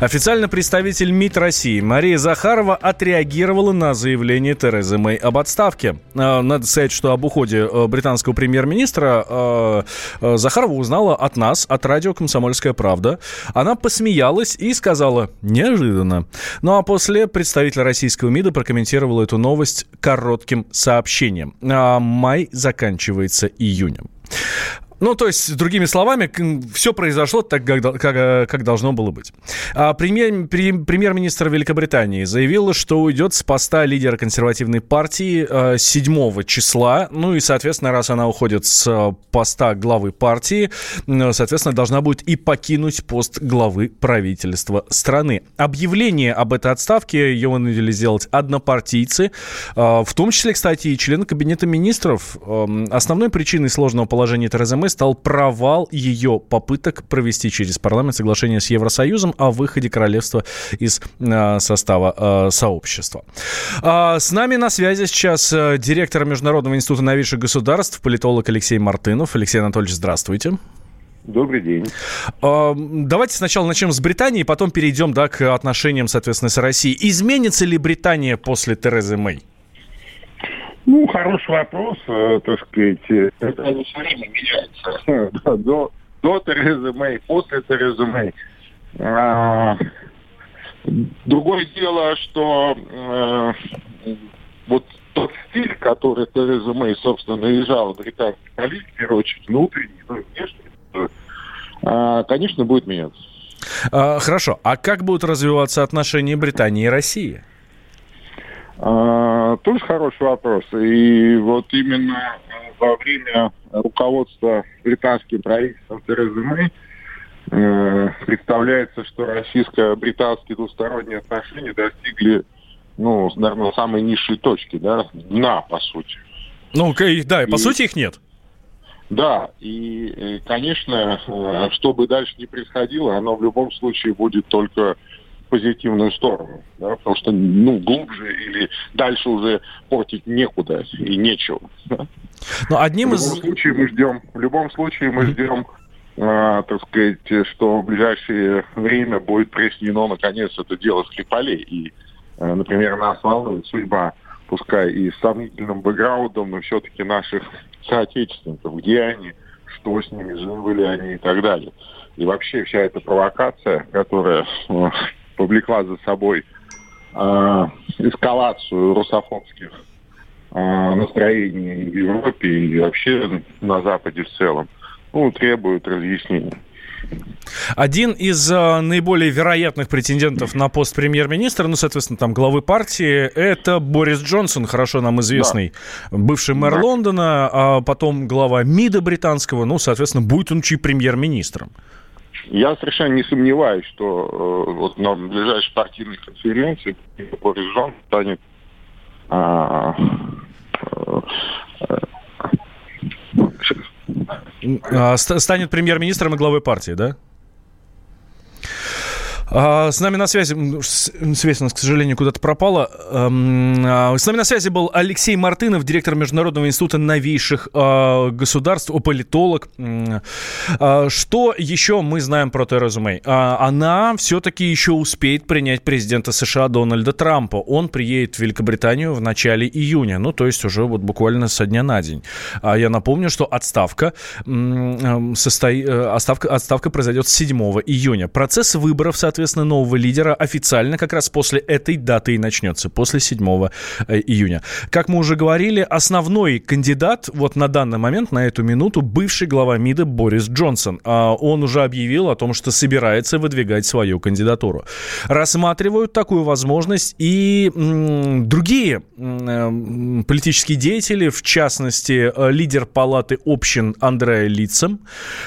Официально представитель МИД России Мария Захарова отреагировала на заявление Терезы Мэй об отставке. А, надо сказать, что об уходе э, британского премьер-министра э, э, Захарова узнала от нас, от радио «Комсомольская правда». Она посмеялась и сказала «неожиданно». Ну а после представитель российского МИДа прокомментировал эту новость коротким сообщением. А май заканчивается июнем. Ну, то есть, другими словами, все произошло так, как, как, как должно было быть. А премьер, премьер-министр Великобритании заявил, что уйдет с поста лидера консервативной партии 7 числа. Ну и, соответственно, раз она уходит с поста главы партии, соответственно, должна будет и покинуть пост главы правительства страны. Объявление об этой отставке его вынудили сделать однопартийцы, в том числе, кстати, и члены Кабинета министров. Основной причиной сложного положения Терезы Мэй стал провал ее попыток провести через парламент соглашение с Евросоюзом о выходе королевства из э, состава э, сообщества. А, с нами на связи сейчас э, директор Международного института новейших государств, политолог Алексей Мартынов. Алексей Анатольевич, здравствуйте. Добрый день. А, давайте сначала начнем с Британии, потом перейдем да, к отношениям, соответственно, с Россией. Изменится ли Британия после Терезы Мэй? Ну, хороший вопрос, э, так сказать. Это не все время меняется. до, до Терезы Мэй, после Терезы Мэй. А, другое дело, что э, вот тот стиль, который Тереза Мэй, собственно, наезжала британской политике, в первую очередь, внутренний, ну, внешний, э, конечно, будет меняться. А, хорошо. А как будут развиваться отношения Британии и России? А, тоже хороший вопрос. И вот именно э, во время руководства британским правительством Терезы Мэй э, представляется, что российско-британские двусторонние отношения достигли, ну, наверное, самой низшей точки, да, дна, по сути. Ну, да, и, по сути их нет. Да, и, э, конечно, что бы дальше ни происходило, оно в любом случае будет только позитивную сторону, да, потому что ну глубже или дальше уже портить некуда и нечего. Да. Но одним в любом из... случае мы ждем, в любом случае мы ждем, а, так сказать, что в ближайшее время будет прояснено наконец это дело Скрипалей и, а, например, нас волнует судьба, пускай и с сомнительным бэкграундом, но все-таки наших соотечественников, где они, что с ними, живы ли они и так далее. И вообще вся эта провокация, которая а, повлекла за собой э, эскалацию русофобских э, настроений в Европе и вообще на Западе в целом, ну, требует разъяснения. Один из э, наиболее вероятных претендентов на пост премьер-министра, ну, соответственно, там, главы партии, это Борис Джонсон, хорошо нам известный, да. бывший мэр да. Лондона, а потом глава МИДа британского, ну, соответственно, будет он чьи премьер-министром. Я совершенно не сомневаюсь, что э, вот на ближайшей партийной конференции Джонсон станет а, а, станет премьер-министром и главой партии, да? А, с нами на связи, связь у нас, к сожалению, куда-то пропала. Эм, а, с нами на связи был Алексей Мартынов, директор Международного института новейших а, государств, политолог. Что еще мы знаем про Терезу Мэй? Она все-таки еще успеет принять президента США Дональда Трампа. Он приедет в Великобританию в начале июня, ну, то есть уже вот буквально со дня на день. Я напомню, что отставка, состои... Э, отставка, отставка произойдет 7 июня. Процесс выборов, соответственно, соответственно, нового лидера официально как раз после этой даты и начнется, после 7 э, июня. Как мы уже говорили, основной кандидат вот на данный момент, на эту минуту, бывший глава МИДа Борис Джонсон. А он уже объявил о том, что собирается выдвигать свою кандидатуру. Рассматривают такую возможность и другие политические деятели, в частности, э, лидер палаты общин Андреа Лицем.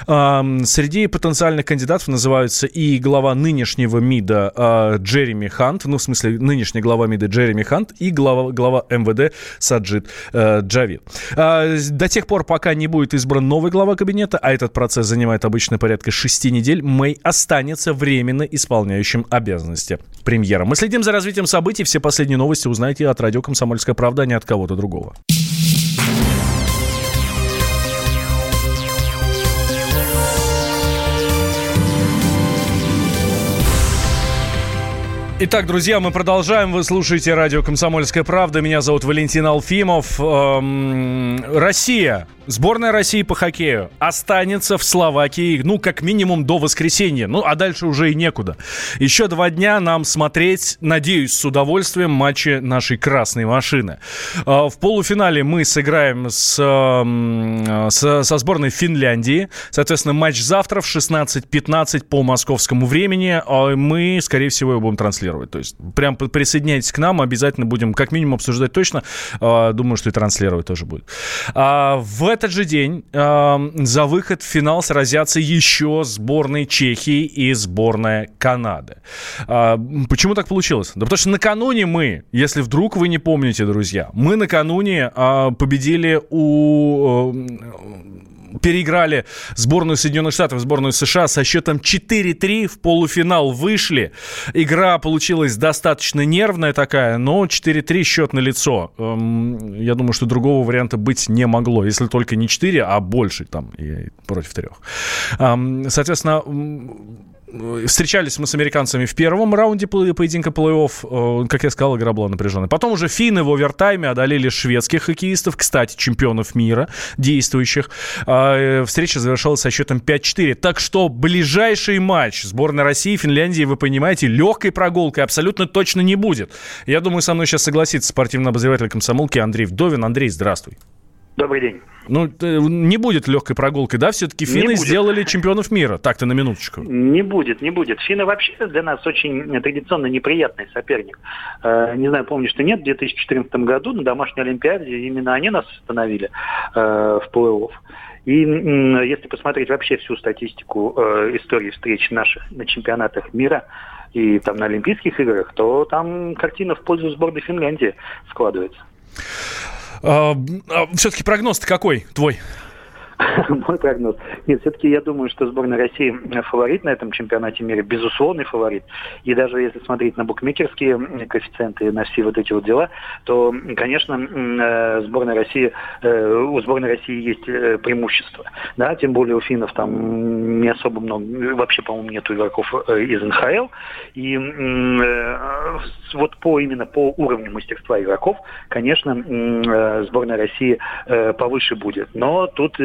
Среди потенциальных кандидатов называются и глава нынешней нынешнего МИДа э, Джереми Хант, ну, в смысле, нынешний глава МИДа Джереми Хант и глава, глава МВД Саджид э, Джавид. Э, до тех пор, пока не будет избран новый глава кабинета, а этот процесс занимает обычно порядка шести недель, Мэй останется временно исполняющим обязанности премьера. Мы следим за развитием событий. Все последние новости узнаете от радио «Комсомольская правда», а не от кого-то другого. Итак, друзья, мы продолжаем. Вы слушаете радио «Комсомольская правда». Меня зовут Валентин Алфимов. Эм, Россия Сборная России по хоккею останется в Словакии, ну, как минимум до воскресенья. Ну, а дальше уже и некуда. Еще два дня нам смотреть, надеюсь, с удовольствием матчи нашей красной машины. А, в полуфинале мы сыграем с, с, со сборной Финляндии. Соответственно, матч завтра в 16.15 по московскому времени. А мы, скорее всего, его будем транслировать. То есть, прям присоединяйтесь к нам, обязательно будем как минимум обсуждать точно. А, думаю, что и транслировать тоже будет. В этот же день за выход в финал сразятся еще сборные Чехии и сборная Канады. Э, почему так получилось? Да потому что накануне мы, если вдруг вы не помните, друзья, мы накануне победили у переиграли сборную Соединенных Штатов, сборную США со счетом 4-3 в полуфинал вышли. Игра получилась достаточно нервная такая, но 4-3 счет на лицо. Эм, я думаю, что другого варианта быть не могло, если только не 4, а больше там и против трех. Эм, соответственно, Встречались мы с американцами в первом раунде поединка плей-офф. Э, как я сказал, игра была напряженная. Потом уже финны в овертайме одолели шведских хоккеистов, кстати, чемпионов мира действующих. А, э, встреча завершилась со счетом 5-4. Так что ближайший матч сборной России и Финляндии, вы понимаете, легкой прогулкой абсолютно точно не будет. Я думаю, со мной сейчас согласится спортивный обозреватель комсомолки Андрей Вдовин. Андрей, здравствуй. Добрый день. Ну, не будет легкой прогулкой, да? Все-таки финны сделали чемпионов мира. Так-то на минуточку. Не будет, не будет. Финны вообще для нас очень традиционно неприятный соперник. Э, не знаю, помнишь, что нет, в 2014 году на домашней Олимпиаде именно они нас остановили э, в плей-офф. И если посмотреть вообще всю статистику э, истории встреч наших на чемпионатах мира и там на Олимпийских играх, то там картина в пользу сборной Финляндии складывается. А, а, все-таки прогноз какой твой? Мой прогноз. Нет, все-таки я думаю, что сборная России фаворит на этом чемпионате мира, безусловный фаворит. И даже если смотреть на букмекерские коэффициенты, на все вот эти вот дела, то, конечно, э, сборная России, э, у сборной России есть э, преимущество. Да, тем более у финнов там не особо много, вообще, по-моему, нету игроков из НХЛ. И вот по именно по уровню мастерства игроков, конечно, сборная России повыше будет. Но тут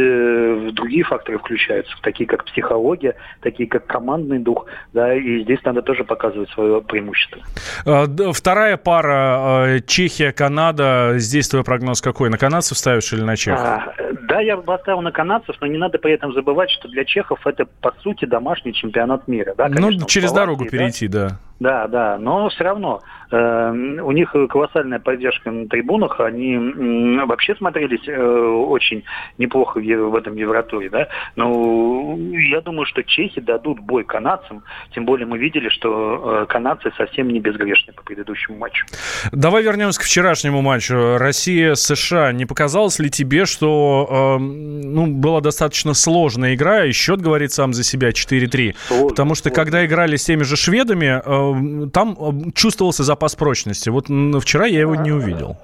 другие факторы включаются, такие как психология, такие как командный дух, да, и здесь надо тоже показывать свое преимущество. А, вторая пара а, Чехия-Канада, здесь твой прогноз какой? На канадцев ставишь или на чехов? А, да, я бы поставил на канадцев, но не надо при этом забывать, что для чехов это, по сути, домашний чемпионат мира. Да, ну, конечно, ну, через дорогу перейти, да. Да. Да, но все равно э, у них колоссальная поддержка на трибунах, они э, вообще смотрелись э, очень неплохо в, в этом Евротуре, да. Но я думаю, что чехи дадут бой канадцам, тем более мы видели, что э, канадцы совсем не безгрешны по предыдущему матчу. Давай вернемся к вчерашнему матчу. Россия-США. Не показалось ли тебе, что э, ну, была достаточно сложная игра, и счет говорит сам за себя 4-3? Сложно, Потому что когда играли с теми же шведами, э, там э, чувствовался запас прочности. Вот вчера я его не увидел.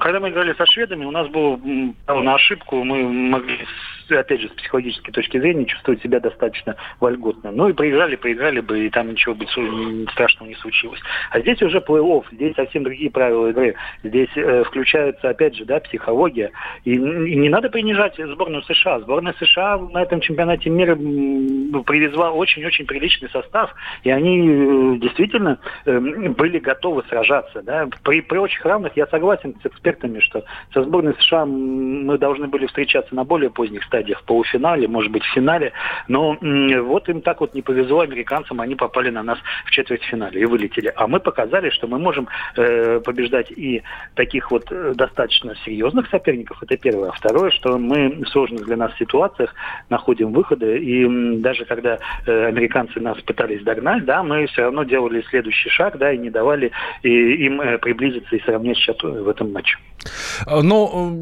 Когда мы играли со шведами, у нас было на ошибку, мы могли опять же, с психологической точки зрения чувствовать себя достаточно вольготно. Ну и проиграли, проиграли бы, и там ничего бы страшного не случилось. А здесь уже плей-офф, здесь совсем другие правила игры. Здесь э, включается, опять же, да, психология. И, и не надо принижать сборную США. Сборная США на этом чемпионате мира привезла очень-очень приличный состав, и они э, действительно э, были готовы сражаться. Да. При прочих равных я согласен с экспертами, что со сборной США мы должны были встречаться на более поздних стадиях в полуфинале, может быть, в финале. Но вот им так вот не повезло американцам, они попали на нас в четвертьфинале и вылетели. А мы показали, что мы можем э, побеждать и таких вот э, достаточно серьезных соперников, это первое. А второе, что мы в сложных для нас ситуациях находим выходы, и даже когда э, американцы нас пытались догнать, да, мы все равно делали следующий шаг, да, и не давали и, им э, приблизиться и сравнять счет в этом матче. Но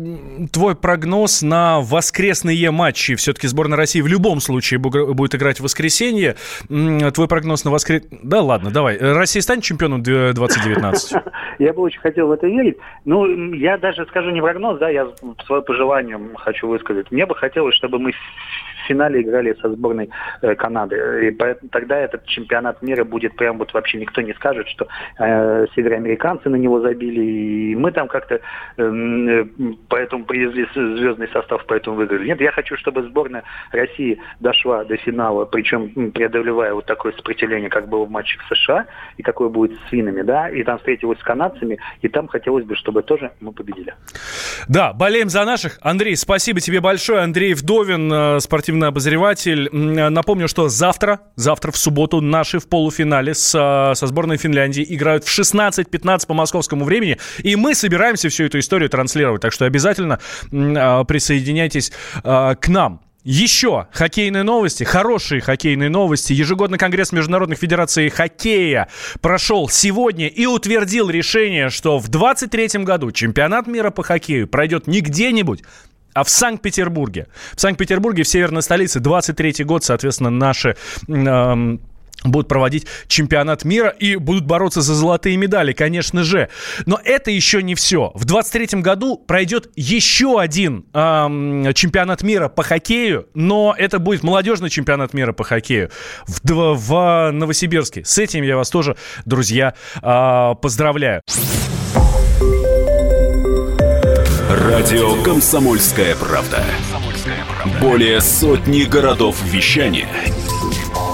твой прогноз на воскресные матчи все-таки сборная России в любом случае будет играть в воскресенье. Твой прогноз на воскрес... Да ладно, давай. Россия станет чемпионом 2019? Я бы очень хотел в это верить. Ну, я даже скажу не прогноз, да, я свое пожелание хочу высказать. Мне бы хотелось, чтобы мы в финале играли со сборной э, Канады. И поэтому, тогда этот чемпионат мира будет прям вот вообще никто не скажет, что э, североамериканцы на него забили, и мы там как-то э, поэтому привезли звездный состав, поэтому выиграли. Нет, я хочу, чтобы сборная России дошла до финала, причем преодолевая вот такое сопротивление, как было в матче в США, и какое будет с финами, да, и там встретилась с канадцами, и там хотелось бы, чтобы тоже мы победили. Да, болеем за наших. Андрей, спасибо тебе большое. Андрей Вдовин, э, спортивный обозреватель. Э, напомню, что завтра, завтра в субботу наши в полуфинале с, со сборной Финляндии играют в 16-15 по московскому времени, и мы собираемся всю эту историю транслировать, так что обязательно присоединяйтесь к нам. Еще хоккейные новости, хорошие хоккейные новости. Ежегодный конгресс Международных Федераций Хоккея прошел сегодня и утвердил решение, что в 2023 году чемпионат мира по хоккею пройдет не где-нибудь, а в Санкт-Петербурге. В Санкт-Петербурге, в северной столице, 23 год, соответственно, наши... Эм, будут проводить чемпионат мира и будут бороться за золотые медали, конечно же. Но это еще не все. В 23 году пройдет еще один эм, чемпионат мира по хоккею, но это будет молодежный чемпионат мира по хоккею в, в Новосибирске. С этим я вас тоже, друзья, э, поздравляю. Радио «Комсомольская правда». Более сотни городов вещания –